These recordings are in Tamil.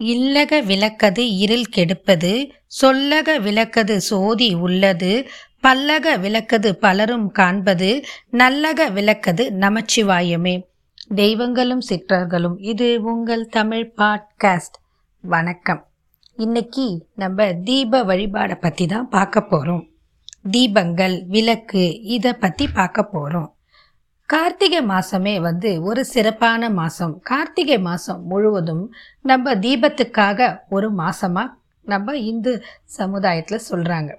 இல்லக விளக்கது இருள் கெடுப்பது சொல்லக விளக்கது சோதி உள்ளது பல்லக விளக்கது பலரும் காண்பது நல்லக விளக்கது நமச்சிவாயமே. தெய்வங்களும் சிற்றர்களும் இது உங்கள் தமிழ் பாட்காஸ்ட். வணக்கம். இன்னைக்கு நம்ம தீப வழிபாடை பற்றி தான் பார்க்க போகிறோம் தீபங்கள் விளக்கு இதை பற்றி பார்க்க போகிறோம் கார்த்திகை மாதமே வந்து ஒரு சிறப்பான மாதம் கார்த்திகை மாதம் முழுவதும் நம்ம தீபத்துக்காக ஒரு மாதமாக நம்ம இந்து சமுதாயத்தில் சொல்கிறாங்க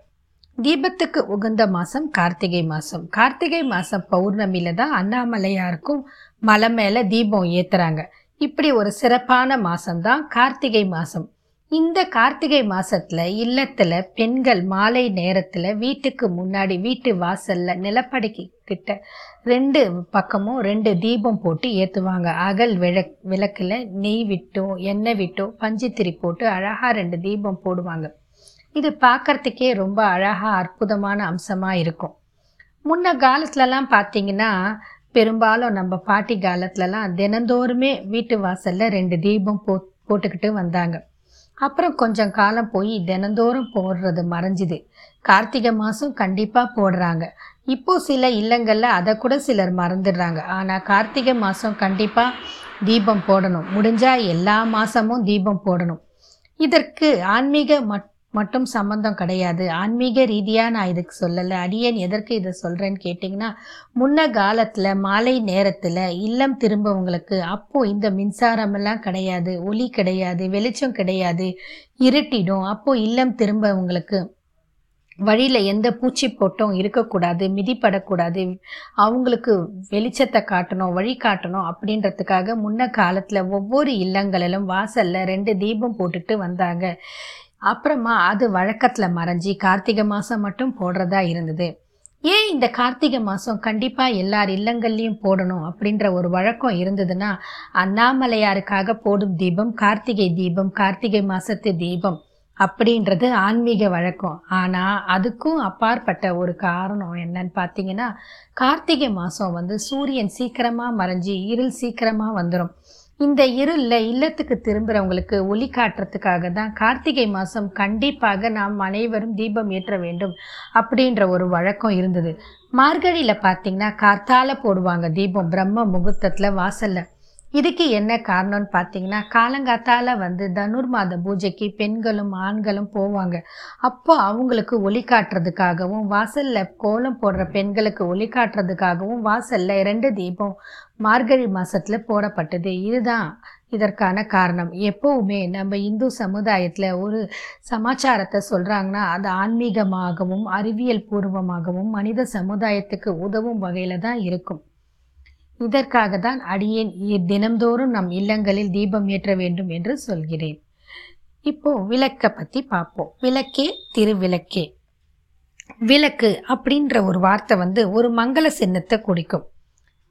தீபத்துக்கு உகந்த மாதம் கார்த்திகை மாதம் கார்த்திகை மாதம் பௌர்ணமியில் தான் அண்ணாமலையாருக்கும் மலை மேலே தீபம் ஏற்றுறாங்க இப்படி ஒரு சிறப்பான மாதம்தான் கார்த்திகை மாதம் இந்த கார்த்திகை மாசத்துல இல்லத்துல பெண்கள் மாலை நேரத்துல வீட்டுக்கு முன்னாடி வீட்டு வாசல்ல நிலப்படைக்கு கிட்ட ரெண்டு பக்கமும் ரெண்டு தீபம் போட்டு ஏற்றுவாங்க அகல் விளக் விளக்கில் நெய் விட்டோ எண்ணெய் விட்டோ பஞ்சுத்திரி போட்டு அழகாக ரெண்டு தீபம் போடுவாங்க. இது பார்க்கறதுக்கே ரொம்ப அழகாக அற்புதமான அம்சமாக இருக்கும். முன்ன காலத்துலலாம் பார்த்தீங்கன்னா பெரும்பாலும் நம்ம பாட்டி காலத்துலலாம் தினந்தோறுமே வீட்டு வாசலில் ரெண்டு தீபம் போ போட்டுக்கிட்டு வந்தாங்க. அப்புறம் கொஞ்சம் காலம் போய் தினந்தோறும் போடுறது மறைஞ்சிது. கார்த்திகை மாதம் கண்டிப்பாக போடுறாங்க. இப்போ சில இல்லங்களில் அதை கூட சிலர் மறந்துடுறாங்க. ஆனால் கார்த்திகை மாதம் கண்டிப்பாக தீபம் போடணும். முடிஞ்சால் எல்லா மாதமும் தீபம் போடணும். இதற்கு ஆன்மீக மட் மட்டும் சம்மந்தம் கிடையாது. ஆன்மீக ரீதியாக நான் இதுக்கு சொல்லலை. அடியேன் எதற்கு இதை சொல்கிறேன்னு கேட்டிங்கன்னா முன்ன காலத்தில் மாலை நேரத்தில் இல்லம் திரும்பவங்களுக்கு அப்போது இந்த மின்சாரமெல்லாம் கிடையாது. ஒளி கிடையாது. வெளிச்சம் கிடையாது. இருட்டிடும். அப்போது இல்லம் திரும்பவங்களுக்கு வழியில் எந்த பூச்சி போட்டும் இருக்கக்கூடாது மிதிப்படக்கூடாது அவங்களுக்கு வெளிச்சத்தை காட்டணும் வழி காட்டணும் அப்படின்றதுக்காக முன்ன காலத்தில் ஒவ்வொரு இல்லங்களிலும் வாசலில் ரெண்டு தீபம் போட்டுட்டு வந்தாங்க. அப்புறமா அது வழக்கத்தில் மறைஞ்சி கார்த்திகை மாதம் மட்டும் போடுறதா இருந்தது. ஏன் இந்த கார்த்திகை மாதம் கண்டிப்பாக எல்லார் இல்லங்கள்லேயும் போடணும் அப்படின்ற ஒரு வழக்கம் இருந்ததுன்னா அண்ணாமலையாருக்காக போடும் தீபம் கார்த்திகை தீபம் கார்த்திகை மாதத்து தீபம் அப்படின்றது ஆன்மீக வழக்கம். ஆனால் அதுக்கும் அப்பாற்பட்ட ஒரு காரணம் என்னன்னு பார்த்தீங்கன்னா கார்த்திகை மாதம் வந்து சூரியன் சீக்கிரமாக மறைஞ்சி இருள் சீக்கிரமாக வந்துடும் இந்த இருளில் இல்லத்துக்கு திரும்புகிறவங்களுக்கு ஒளி காட்டுறதுக்காக தான் கார்த்திகை மாதம் கண்டிப்பாக நாம் அனைவரும் தீபம் ஏற்ற வேண்டும் அப்படின்ற ஒரு வழக்கம் இருந்தது. மார்கழியில் பார்த்தீங்கன்னா கார்த்தால போடுவாங்க தீபம் பிரம்ம முகூர்த்தத்தில் வாசலில். இதுக்கு என்ன காரணம்னு பார்த்தீங்கன்னா காலங்காத்தால வந்து தனுர் மாத பூஜைக்கு பெண்களும் ஆண்களும் போவாங்க. அப்போ அவங்களுக்கு ஒளி காட்டுறதுக்காகவும் வாசலில் கோலம் போடுற பெண்களுக்கு ஒளி காட்டுறதுக்காகவும் வாசலில் ரெண்டு தீபம் மார்கழி மாதத்தில் போடப்பட்டது. இதுதான் இதற்கான காரணம். எப்போவுமே நம்ம இந்து சமுதாயத்தில் ஒரு சமாச்சாரத்தை சொல்கிறாங்கன்னா அது ஆன்மீகமாகவும் அறிவியல் பூர்வமாகவும் மனித சமுதாயத்துக்கு உதவும் வகையில் தான் இருக்கும். இதற்காக தான் அடியேன் தினம்தோறும் நம் இல்லங்களில் தீபம் ஏற்ற வேண்டும் என்று சொல்கிறேன். இப்போ விளக்கை பற்றி பார்ப்போம். விளக்கே திருவிளக்கே. விளக்கு அப்படின்ற ஒரு வார்த்தை வந்து ஒரு மங்கள சின்னத்தை குறிக்கும்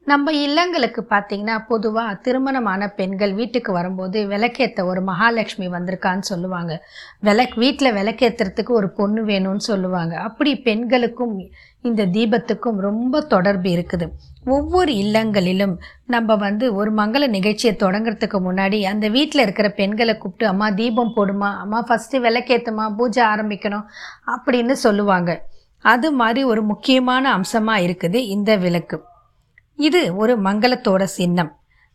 நம்ம இல்லங்களுக்கு பார்த்தீங்கன்னா பொதுவாக திருமணமான பெண்கள் வீட்டுக்கு வரும்போது விளக்கேற்ற ஒரு மகாலட்சுமி வந்திருக்கான்னு சொல்லுவாங்க. விளக் வீட்டில் விளக்கேற்றுறதுக்கு ஒரு பொண்ணு வேணும்னு சொல்லுவாங்க. அப்படி பெண்களுக்கும் இந்த தீபத்துக்கும் ரொம்ப தொடர்பு இருக்குது. ஒவ்வொரு இல்லங்களிலும் நம்ம வந்து ஒரு மங்கள நிகழ்ச்சியை தொடங்குறதுக்கு முன்னாடி அந்த வீட்டில் இருக்கிற பெண்களை கூப்பிட்டு அம்மா தீபம் போடுமா? அம்மா ஃபஸ்ட்டு விளக்கேற்றுமா பூஜை ஆரம்பிக்கணும்? அப்படின்னு சொல்லுவாங்க. அது மாதிரி ஒரு முக்கியமான அம்சமாக இருக்குது இந்த விளக்கு. இது ஒரு மங்களத்தோட சின்னம்.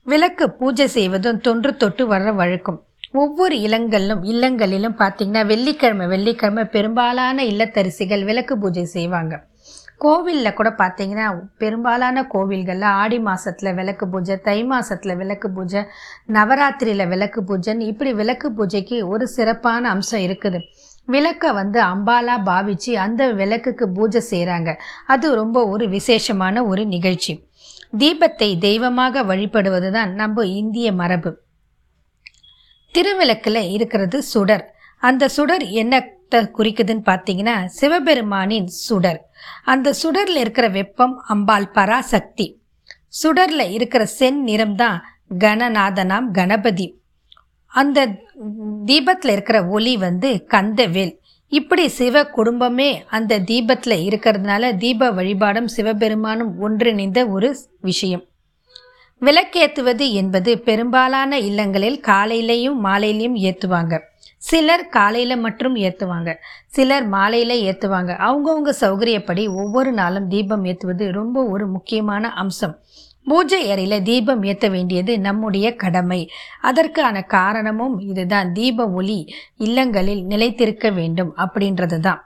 விளக்கு பூஜை செய்வதும் தொன்று தொட்டு வர்ற வழக்கம். ஒவ்வொரு இல்லங்களிலும் இல்லங்களிலும் பார்த்தீங்கன்னா வெள்ளிக்கிழமை வெள்ளிக்கிழமை பெரும்பாலான இல்லத்தரிசிகள் விளக்கு பூஜை செய்வாங்க. கோவிலில் கூட பார்த்தீங்கன்னா பெரும்பாலான கோவில்களில் ஆடி மாதத்தில் விளக்கு பூஜை தை மாதத்தில் விளக்கு பூஜை நவராத்திரியில் விளக்கு பூஜைன்னு இப்படி விளக்கு பூஜைக்கு ஒரு சிறப்பான அம்சம் இருக்குது. விளக்கை வந்து அம்பாலா பாவிச்சு அந்த விளக்குக்கு பூஜை செய்கிறாங்க அது ரொம்ப ஒரு விசேஷமான ஒரு நிகழ்ச்சி. தீபத்தை தெய்வமாக வழிபடுவது தான் நம்ம இந்திய மரபு. திருவிளக்கில் இருக்கிறது சுடர். அந்த சுடர் என்னத்தை குறிக்குதுன்னு பார்த்தீங்கன்னா சிவபெருமானின் சுடர். அந்த சுடரில் இருக்கிற வெப்பம் அம்பாள் பராசக்தி. சுடரில் இருக்கிற சென் நிறம் தான் கணநாதனாம் கணபதி. அந்த தீபத்தில் இருக்கிற ஒளி வந்து கந்தவேல். இப்படி சிவ குடும்பமே அந்த தீபத்தில் இருக்கிறதுனால தீப வழிபாடும் சிவபெருமானும் ஒன்றிணைந்த ஒரு விஷயம். விளக்கேத்துவது என்பது பெரும்பாலான இல்லங்களில் காலையிலையும் மாலையிலையும் ஏற்றுவாங்க சிலர் காலையில் மட்டும் ஏற்றுவாங்க சிலர் மாலையில் ஏற்றுவாங்க அவங்கவுங்க சௌகரியப்படி ஒவ்வொரு நாளும் தீபம் ஏற்றுவது ரொம்ப ஒரு முக்கியமான அம்சம். பூஜை அறையில் தீபம் ஏற்ற வேண்டியது நம்முடைய கடமை. அதற்கான காரணமும் இதுதான். தீப ஒளி இல்லங்களில் நிலைத்திருக்க வேண்டும் அப்படின்றது தான்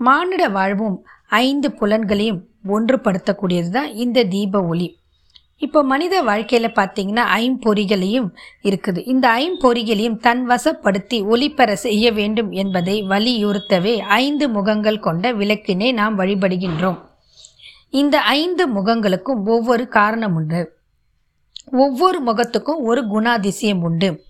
மானிட வாழ்வும் ஐந்து புலன்களையும் ஒன்றுபடுத்தக்கூடியது தான் இந்த தீப ஒளி. இப்போ மனித வாழ்க்கையில் பார்த்தீங்கன்னா ஐம்பொறிகளையும் இருக்குது. இந்த ஐம்பொறிகளையும் தன் வசப்படுத்தி ஒளிபெற செய்ய வேண்டும் என்பதை வலியுறுத்தவே ஐந்து முகங்கள் கொண்ட விளக்கினை நாம் வழிபடுகின்றோம். இந்த ஐந்து முகங்களுக்கும் ஒவ்வொரு காரணம் உண்டு. ஒவ்வொரு முகத்துக்கும் ஒரு குணாதிசயம் உண்டு.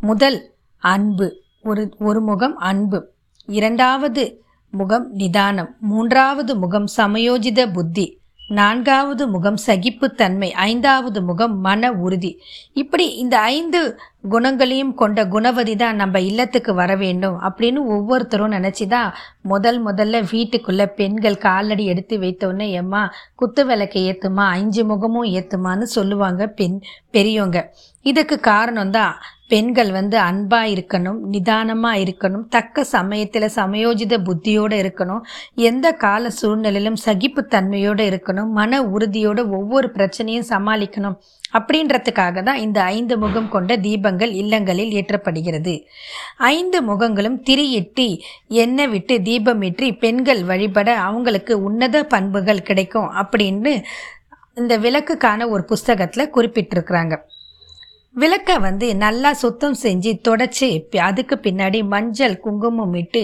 முதல் அன்பு. ஒரு ஒரு முகம் அன்பு. இரண்டாவது முகம் நிதானம். மூன்றாவது முகம் சமயோஜித புத்தி. நான்காவது முகம் சகிப்புத்தன்மை ஐந்தாவது முகம் மன உறுதி. இப்படி இந்த ஐந்து குணங்களையும் கொண்ட குணவதி தான் நம்ம இல்லத்துக்கு வர வேண்டும் அப்படின்னு ஒவ்வொருத்தரும் நினச்சி தான் முதல் முதல்ல வீட்டுக்குள்ளே பெண்கள் காலடி எடுத்து வைத்தோடனே எம்மா குத்து விளக்கை ஏற்றுமா அஞ்சு முகமும் ஏற்றுமான்னு சொல்லுவாங்க பெண் பெரியவங்க இதுக்கு காரணம் தான் பெண்கள் வந்து அன்பாக இருக்கணும் நிதானமாக இருக்கணும் தக்க சமயத்தில் சமயோஜித புத்தியோடு இருக்கணும் எந்த கால சூழ்நிலையிலும் சகிப்புத்தன்மையோடு இருக்கணும் மன உறுதியோடு ஒவ்வொரு பிரச்சனையும் சமாளிக்கணும் அப்படின்றதுக்காக தான் இந்த ஐந்து முகம் கொண்ட தீபங்கள் இல்லங்களில் ஏற்றப்படுகிறது. ஐந்து முகங்களும் திரியிட்டு எண்ணெய் விட்டு தீபமிற்றி பெண்கள் வழிபட அவங்களுக்கு உன்னத பண்புகள் கிடைக்கும் அப்படின்னு இந்த விளக்குக்கான ஒரு புஸ்தகத்தில் குறிப்பிட்டிருக்கிறாங்க. விளக்கை வந்து நல்லா சுத்தம் செஞ்சு தொடச்சி அதுக்கு பின்னாடி மஞ்சள் குங்குமம் விட்டு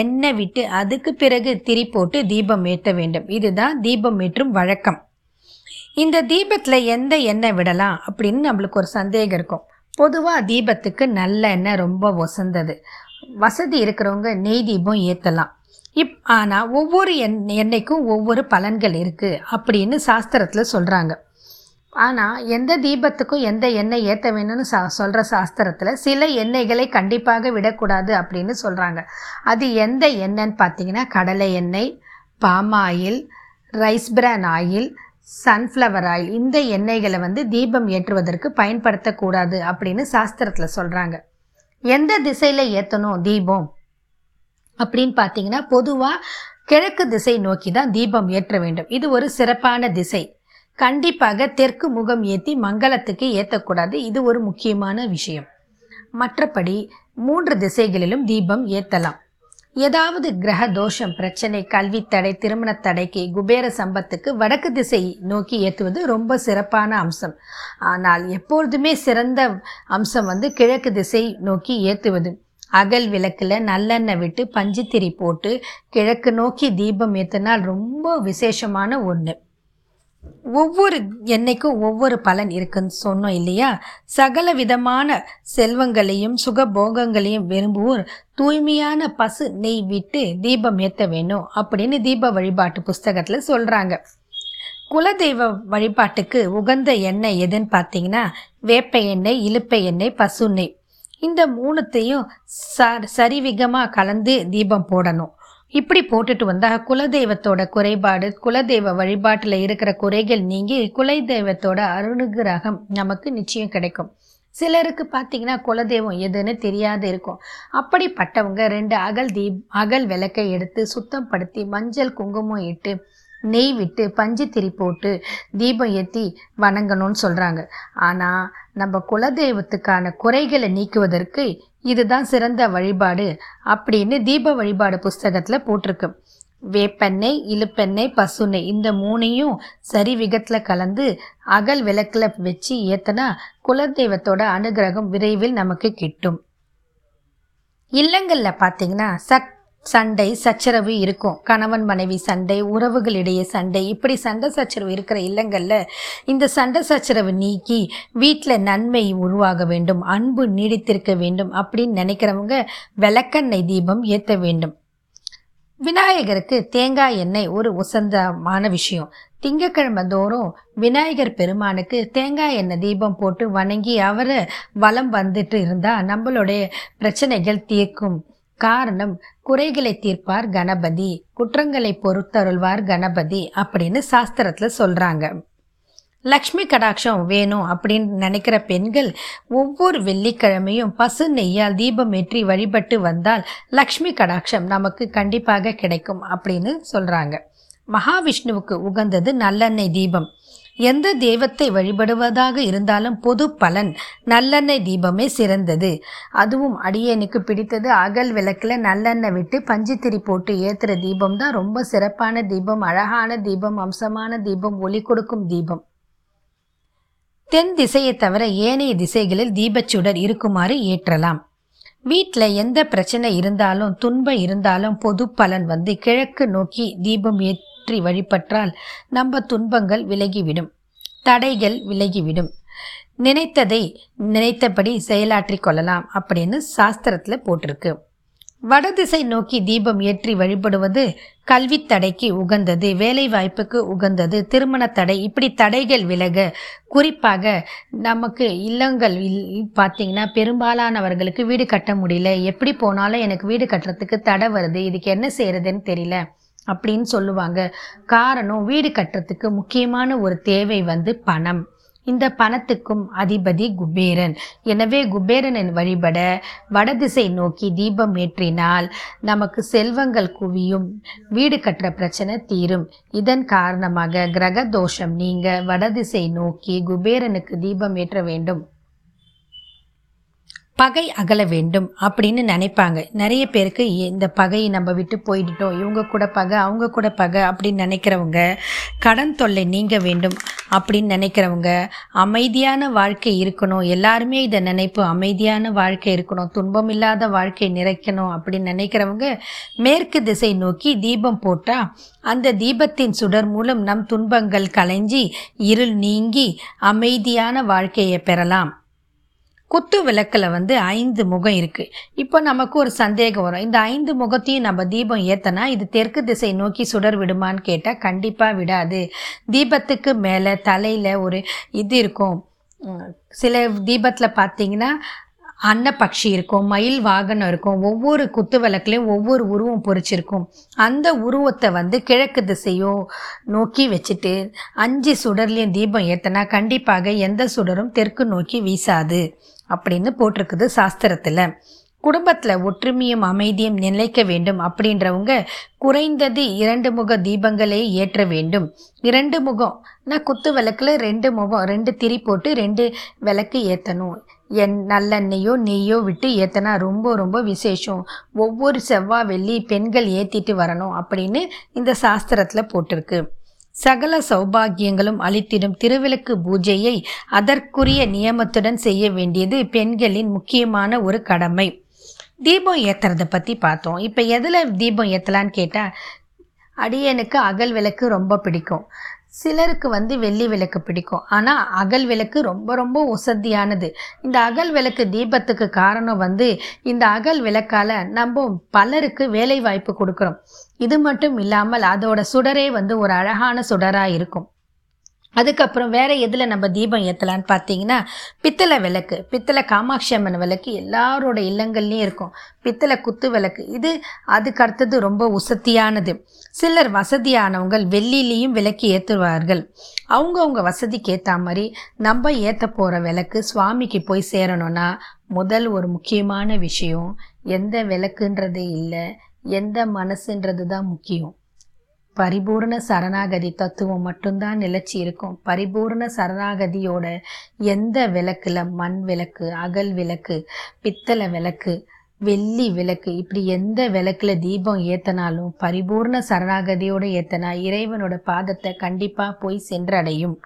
எண்ணெய் விட்டு அதுக்கு பிறகு திரி போட்டு தீபம் ஏற்ற வேண்டும். இதுதான் தீபம் ஏற்றும் வழக்கம். இந்த தீபத்தில் எந்த எண்ணெய் விடலாம் அப்படின்னு நம்மளுக்கு ஒரு சந்தேகம் இருக்கும். பொதுவாக தீபத்துக்கு நல்ல எண்ணெய் ரொம்ப வசந்தது வசதி இருக்கிறவங்க நெய் தீபம் ஏற்றலாம் இப் ஆனால் ஒவ்வொரு எண் எண்ணெய்க்கும் ஒவ்வொரு பலன்கள் இருக்குது அப்படின்னு சாஸ்திரத்தில் சொல்கிறாங்க ஆனால் எந்த தீபத்துக்கும் எந்த எண்ணெய் ஏற்ற வேணும்னு சா சொல்கிற சாஸ்திரத்தில் சில எண்ணெய்களை கண்டிப்பாக விடக்கூடாது அப்படின்னு சொல்கிறாங்க அது எந்த எண்ணெய்ன்னு பார்த்தீங்கன்னா கடலை எண்ணெய் palm oil rice bran oil sunflower oil. இந்த எண்ணெய்களை வந்து தீபம் ஏற்றுவதற்கு பயன்படுத்தக்கூடாது அப்படின்னு சாஸ்திரத்தில் சொல்கிறாங்க எந்த திசையில் ஏற்றணும் தீபம்? அப்படின்னு பார்த்தீங்கன்னா பொதுவாக கிழக்கு திசை நோக்கி தான் தீபம் ஏற்ற வேண்டும். இது ஒரு சிறப்பான திசை. கண்டிப்பாக தெற்கு முகம் ஏற்றி மங்களத்துக்கு ஏற்றக்கூடாது இது ஒரு முக்கியமான விஷயம். மற்றபடி மூன்று திசைகளிலும் தீபம் ஏற்றலாம் ஏதாவது கிரக தோஷம் பிரச்சனை கல்வி தடை திருமண தடைக்கு குபேர சம்பத்துக்கு வடக்கு திசை நோக்கி ஏற்றுவது ரொம்ப சிறப்பான அம்சம். ஆனால் எப்பொழுதுமே சிறந்த அம்சம் வந்து கிழக்கு திசை நோக்கி ஏற்றுவது அகல் விளக்கில் நல்லெண்ணெய் விட்டு பஞ்சுத்திரி போட்டு கிழக்கு நோக்கி தீபம் ஏற்றினால் ரொம்ப விசேஷமான ஒன்று ஒவ்வொரு எண்ணெய்க்கும் ஒவ்வொரு பலன் இருக்குன்னு சொன்னோம் இல்லையா? சகல விதமான செல்வங்களையும் சுகபோகங்களையும் விரும்புவோர் தூய்மையான பசு நெய் விட்டு தீபம் ஏற்ற வேணும் அப்படின்னு தீப வழிபாட்டு புஸ்தகத்தில் சொல்கிறாங்க குலதெய்வ வழிபாட்டுக்கு உகந்த எண்ணெய் எதுன்னு பார்த்தீங்கன்னா வேப்ப எண்ணெய் இழுப்ப எண்ணெய் பசு நெய். இந்த மூணுத்தையும் ச சரிவிகமாக கலந்து தீபம் போடணும். இப்படி போட்டுட்டு வந்தால் குலதெய்வத்தோட குறைபாடு குலதெய்வ வழிபாட்டில் இருக்கிற குறைகள் நீங்கி குலதெய்வத்தோட அருணுகிரகம் நமக்கு நிச்சயம் கிடைக்கும். சிலருக்கு பார்த்தீங்கன்னா குலதெய்வம் எதுன்னு தெரியாது இருக்கும். அப்படிப்பட்டவங்க ரெண்டு அகல் தீப் அகல் விளக்கை எடுத்து சுத்தம் படுத்தி மஞ்சள் குங்குமம் இட்டு நெய் விட்டு பஞ்சு திரி போட்டு தீபம் ஏற்றி வணங்கணும்னு சொல்கிறாங்க ஆனால் நம்ம குலதெய்வத்துக்கான குறைகளை நீக்குவதற்கு இதுதான் சிறந்த வழிபாடு அப்படின்னு தீப வழிபாடு புஸ்தகத்தில் போட்டிருக்கு. வேப்பெண்ணெய் இழுப்பெண்ணெய் பசுண்ணெய் இந்த மூணையும் சரி விகத்தில் கலந்து அகல் விளக்கில் வச்சு ஏத்தனா குலதெய்வத்தோட அனுகிரகம் விரைவில் நமக்கு கிட்டும். இல்லங்களில் பார்த்தீங்கன்னா சக் சண்டை சச்சரவு இருக்கும். கணவன் மனைவி சண்டை உறவுகளிடையே சண்டை. இப்படி சண்டை சச்சரவு இருக்கிற இல்லங்களில் இந்த சண்டை சச்சரவு நீக்கி வீட்டில் நன்மை உருவாக வேண்டும். அன்பு நீடித்திருக்க வேண்டும் அப்படின்னு நினைக்கிறவங்க விளக்கெண்ணெய் தீபம் ஏற்ற வேண்டும். விநாயகருக்கு தேங்காய் எண்ணெய் ஒரு உசந்தமான விஷயம். திங்கக்கிழமை தோறும் விநாயகர் பெருமானுக்கு தேங்காய் எண்ணெய் தீபம் போட்டு வணங்கி அவரை வலம் வந்துட்டு இருந்தால் நம்மளுடைய பிரச்சனைகள் தீர்க்கும். காரணம் குறைகளை தீர்ப்பார் கணபதி குற்றங்களை பொறுத்தருள்வார் கணபதி அப்படின்னு சாஸ்திரத்தில் சொல்கிறாங்க லக்ஷ்மி கடாட்சம் வேணும் அப்படின்னு நினைக்கிற பெண்கள் ஒவ்வொரு வெள்ளிக்கிழமையும் பசு நெய்யால் தீபம் ஏற்றி வழிபட்டு வந்தால் லக்ஷ்மி கடாட்சம் நமக்கு கண்டிப்பாக கிடைக்கும் அப்படின்னு சொல்றாங்க. மகாவிஷ்ணுவுக்கு உகந்தது நல்லெண்ணெய் தீபம். எந்த தெய்வத்தை வழிபடுவதாக இருந்தாலும் பொது பலன். நல்லெண்ணெய் தீபமே சிறந்தது. அதுவும் அடியனுக்கு பிடித்தது. அகல் விளக்கில் நல்லெண்ணெய் விட்டு பஞ்சுத்திரி போட்டு ஏற்றுற தீபம் தான் ரொம்ப சிறப்பான தீபம். அழகான தீபம் அம்சமான தீபம் ஒளி கொடுக்கும் தீபம். தென் திசையை தவிர ஏனைய திசைகளில் தீபச்சுடர் இருக்குமாறு ஏற்றலாம். வீட்டில் எந்த பிரச்சனை இருந்தாலும் துன்பம் இருந்தாலும் பொது பலன் வந்து கிழக்கு நோக்கி தீபம் ஏற்றி வழிபற்றால் நம்ம துன்பங்கள் விலகிவிடும் தடைகள் விலகிவிடும். நினைத்ததை நினைத்தபடி செயலாற்றிக் கொள்ளலாம் அப்படின்னு சாஸ்திரத்தில் போட்டிருக்கு. வடதிசை நோக்கி தீபம் ஏற்றி வழிபடுவது கல்வி தடைக்கு உகந்தது வேலை வாய்ப்புக்கு உகந்தது திருமண தடை இப்படி தடைகள் விலக குறிப்பாக நமக்கு இல்லங்கள் பார்த்தீங்கன்னா பெரும்பாலானவர்களுக்கு வீடு கட்ட முடியல எப்படி போனாலும் எனக்கு வீடு கட்டுறதுக்கு தடை வருது இதுக்கு என்ன செய்யறதுன்னு தெரியல. அப்படின்னு சொல்லுவாங்க. காரணம் வீடு கட்டுறதுக்கு முக்கியமான ஒரு தேவை வந்து பணம். இந்த பணத்துக்கும் அதிபதி குபேரன். எனவே குபேரனை வழிபட வடதிசை நோக்கி தீபம் ஏற்றினால் நமக்கு செல்வங்கள் குவியும் வீடு கட்டுற பிரச்சனை தீரும். இதன் காரணமாக கிரக தோஷம் நீங்க வடதிசை நோக்கி குபேரனுக்கு தீபம் ஏற்ற வேண்டும். பகை அகல வேண்டும் அப்படின்னு நினைப்பாங்க. நிறைய பேருக்கு இந்த பகையை நம்ம விட்டு போயிட்டோம் இவங்க கூட பகை அவங்க கூட பகை அப்படின்னு நினைக்கிறவங்க கடன் தொல்லை நீங்க வேண்டும் அப்படின்னு நினைக்கிறவங்க அமைதியான வாழ்க்கை இருக்கணும். எல்லாருமே இதை நினைப்பு அமைதியான வாழ்க்கை இருக்கணும். துன்பம் இல்லாத வாழ்க்கை நிறைக்கணும் அப்படின்னு நினைக்கிறவங்க மேற்கு திசை நோக்கி தீபம் போட்டால் அந்த தீபத்தின் சுடர் மூலம் நம் துன்பங்கள் கலைஞ்சி இருள் நீங்கி அமைதியான வாழ்க்கையை பெறலாம். குத்து விளக்கில் வந்து ஐந்து முகம் இருக்குது இப்போ நமக்கு ஒரு சந்தேகம் வரும். இந்த ஐந்து முகத்தையும் நம்ம தீபம் ஏத்தனா இது தெற்கு திசை நோக்கி சுடர் விடுமான்னு கேட்டால் கண்டிப்பாக விடாது. தீபத்துக்கு மேலே தலையில் ஒரு இது இருக்கும். சில தீபத்தில் பார்த்தீங்கன்னா அன்னப்பக்ஷி இருக்கும் மயில் வாகனம் இருக்கும். ஒவ்வொரு குத்து விளக்குலையும் ஒவ்வொரு உருவம் பொறிச்சிருக்கும். அந்த உருவத்தை வந்து கிழக்கு திசையோ நோக்கி வச்சுட்டு அஞ்சு சுடர்லேயும் தீபம் ஏற்றினா கண்டிப்பாக எந்த சுடரும் தெற்கு நோக்கி வீசாது. அப்படின்னு போட்டிருக்குது சாஸ்திரத்தில். குடும்பத்தில் ஒற்றுமையும் அமைதியும் நிலைக்க வேண்டும் அப்படின்றவங்க குறைந்தது இரண்டு முக தீபங்களே ஏற்ற வேண்டும். இரண்டு முகம் நான் குத்து விளக்கில் ரெண்டு முகம் ரெண்டு திரி போட்டு ரெண்டு விளக்கு ஏற்றணும் என் நல்லெண்ணெயோ நெய்யோ விட்டு ஏற்றினா ரொம்ப ரொம்ப விசேஷம். ஒவ்வொரு செவ்வாய் வெள்ளி பெண்கள் ஏற்றிட்டு வரணும் அப்படின்னு இந்த சாஸ்திரத்தில் போட்டிருக்கு. சகல சௌபாகியங்களும் அளித்திடும் திருவிளக்கு பூஜையை அதற்குரிய நியமத்துடன் செய்ய வேண்டியது பெண்களின் முக்கியமான ஒரு கடமை. தீபம் ஏத்துறத பற்றி பார்த்தோம். இப்போ எதில் தீபம் ஏற்றலான்னு கேட்டால் அடியனுக்கு அகல் விளக்கு ரொம்ப பிடிக்கும். சிலருக்கு வந்து வெள்ளி விளக்கு பிடிக்கும். ஆனால் அகல் விளக்கு ரொம்ப ரொம்ப உசத்தியானது இந்த அகல் விளக்கு தீபத்துக்கு காரணம் வந்து இந்த அகல் விளக்கால் நம்ம பலருக்கு வேலை வாய்ப்பு கொடுக்குறோம். இது மட்டும் இல்லாமல் அதோட சுடரே வந்து ஒரு அழகான சுடராக இருக்கும். அதுக்கப்புறம் வேற எதில் நம்ம தீபம் ஏற்றலான்னு பார்த்தீங்கன்னா பித்தளை விளக்கு. பித்தளை காமாட்சி அம்மன் விளக்கு எல்லாரோட இல்லங்கள்லேயும் இருக்கும். பித்தளை குத்து விளக்கு. இது அதுக்கு அடுத்தது ரொம்ப உசத்தியானது. சிலர் வசதியானவங்கள் வெள்ளிலையும் விளக்கு ஏற்றுவார்கள் அவங்கவுங்க வசதிக்கு ஏற்ற மாதிரி நம்ம ஏற்ற போகிற விளக்கு சுவாமிக்கு போய் சேரணும்னா முதல் ஒரு முக்கியமான விஷயம் எந்த விளக்குன்றது இல்லை எந்த மனசுன்றது தான் முக்கியம். பரிபூர்ண சரணாகதி தத்துவம் மட்டும்தான் நிலைச்சி இருக்கும் பரிபூர்ண சரணாகதியோட எந்த விளக்குல மண் விளக்கு அகல் விளக்கு பித்தளை விளக்கு வெள்ளி விளக்கு இப்படி எந்த விளக்குல தீபம் ஏத்தனாலும் பரிபூர்ண சரணாகதியோட ஏத்தனா இறைவனோட பாதத்தை கண்டிப்பா போய் சென்றடையும்.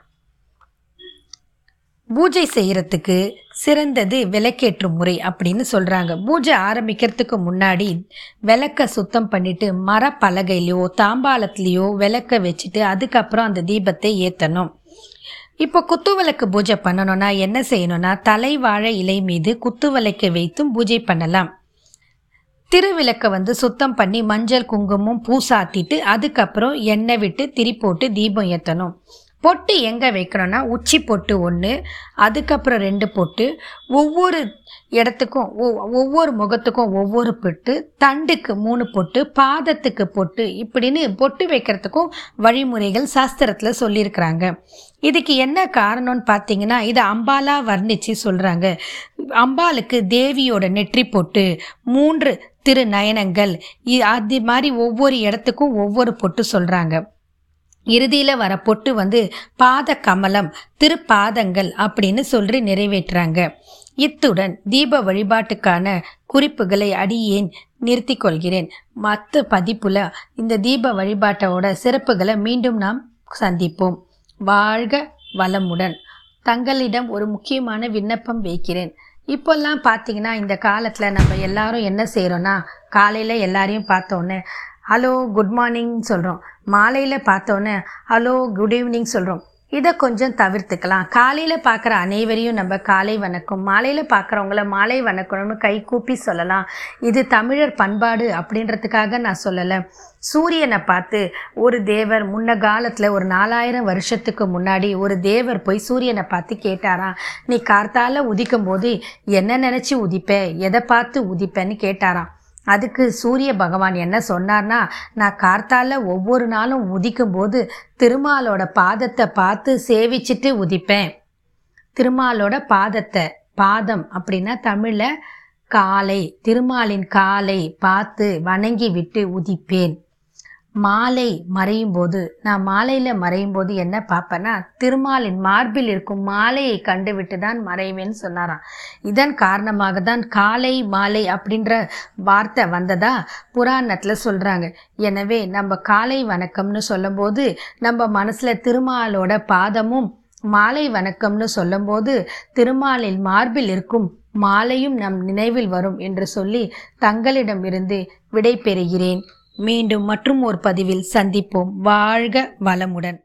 பூஜை செய்கிறதுக்கு சிறந்தது விளக்கேற்றும் முறை அப்படின்னு சொல்கிறாங்க பூஜை ஆரம்பிக்கிறதுக்கு முன்னாடி விளக்க சுத்தம் பண்ணிட்டு மரப்பலகையிலையோ தாம்பாளத்துலேயோ விளக்க வச்சுட்டு அதுக்கப்புறம் அந்த தீபத்தை ஏற்றணும் இப்போ குத்து விளக்கு பூஜை பண்ணணும்னா என்ன செய்யணும்னா தலைவாழை இலை மீது குத்துவிளக்கை வைத்தும் பூஜை பண்ணலாம். திருவிளக்கை வந்து சுத்தம் பண்ணி மஞ்சள் குங்குமம் பூ சாத்திட்டு அதுக்கப்புறம் எண்ணெய் விட்டு திரி போட்டு தீபம் ஏற்றணும் பொட்டு எங்கே வைக்கணும்னா உச்சி பொட்டு ஒன்று அதுக்கப்புறம் ரெண்டு பொட்டு ஒவ்வொரு இடத்துக்கும் ஒவ்வொரு முகத்துக்கும் ஒவ்வொரு பொட்டு தண்டுக்கு மூணு பொட்டு பாதத்துக்கு பொட்டு இப்படின்னு பொட்டு வைக்கிறதுக்கும் வழிமுறைகள் சாஸ்திரத்தில் சொல்லியிருக்கிறாங்க. இதுக்கு என்ன காரணம்னு பார்த்தீங்கன்னா இதை அம்பாலா வர்ணித்து சொல்கிறாங்க அம்பாளுக்கு தேவியோட நெற்றி பொட்டு மூன்று திரு நயனங்கள் அது மாதிரி ஒவ்வொரு இடத்துக்கும் ஒவ்வொரு பொட்டு சொல்கிறாங்க இறுதியில் வர பொட்டு வந்து பாத கமலம் திருப்பாதங்கள் அப்படின்னு சொல்லி நிறைவேற்றுறாங்க. இத்துடன் தீப வழிபாட்டுக்கான குறிப்புகளை அடியேன் நிறுத்தி கொள்கிறேன். மற்ற பதிப்புல இந்த தீப வழிபாட்டோட சிறப்புகளை மீண்டும் நாம் சந்திப்போம். வாழ்க வளமுடன். தங்களிடம் ஒரு முக்கியமான விண்ணப்பம் வைக்கிறேன். இப்போல்லாம் பார்த்தீங்கன்னா இந்த காலத்தில் நம்ம எல்லாரும் என்ன செய்கிறோன்னா காலையில் எல்லாரையும் பார்த்தோன்னே ஹலோ குட் மார்னிங் சொல்கிறோம் மாலையில் பார்த்தோன்னே ஹலோ குட் ஈவினிங் சொல்கிறோம் இதை கொஞ்சம் தவிர்த்துக்கலாம். காலையில் பார்க்குற அனைவரையும் நம்ம காலை வணக்கம். மாலையில் பார்க்குறவங்கள மாலை வணக்கம்னு கை கூப்பி சொல்லலாம். இது தமிழர் பண்பாடு அப்படின்றதுக்காக நான் சொல்லலை. சூரியனை பார்த்து ஒரு தேவர் முன்ன காலத்தில் ஒரு நாலாயிரம் வருஷத்துக்கு முன்னாடி ஒரு தேவர் போய் சூரியனை பார்த்து கேட்டாராம். நீ கார்த்தால உதிக்கும் போது என்ன நினச்சி உதிப்ப? எதை பார்த்து உதிப்பேன்னு கேட்டாராம். அதுக்கு சூரிய பகவான் என்ன சொன்னார்னா நான் கார்த்தால ஒவ்வொரு நாளும் உதிக்கும் போது திருமாலோட பாதத்தை பார்த்து சேவிச்சிட்டு உதிப்பேன். திருமாலோட பாதத்தை பாதம் அப்படின்னா தமிழில் காலை திருமாலின் காலை பார்த்து வணங்கி விட்டு உதிப்பேன். மாலை மறையும் போது நான் மாலையில் மறையும் போது என்ன பார்ப்பேன்னா திருமாலின் மார்பில் இருக்கும் மாலையை கண்டுவிட்டு தான் மறைவேன்னு சொன்னாராம். இதன் காரணமாக தான் காலை மாலை அப்படின்ற வார்த்தை வந்ததா புராணத்தில் சொல்கிறாங்க எனவே நம்ம காலை வணக்கம்னு சொல்லும்போது நம்ம மனசில் திருமாலோட பாதமும் மாலை வணக்கம்னு சொல்லும்போது திருமாலில் மார்பில் இருக்கும் மாலையும் நம் நினைவில் வரும் என்று சொல்லி தங்களிடமிருந்து விடை பெறுகிறேன். மீண்டும் மற்றும் ஒரு பதிவில் சந்திப்போம். வாழ்க வளமுடன்.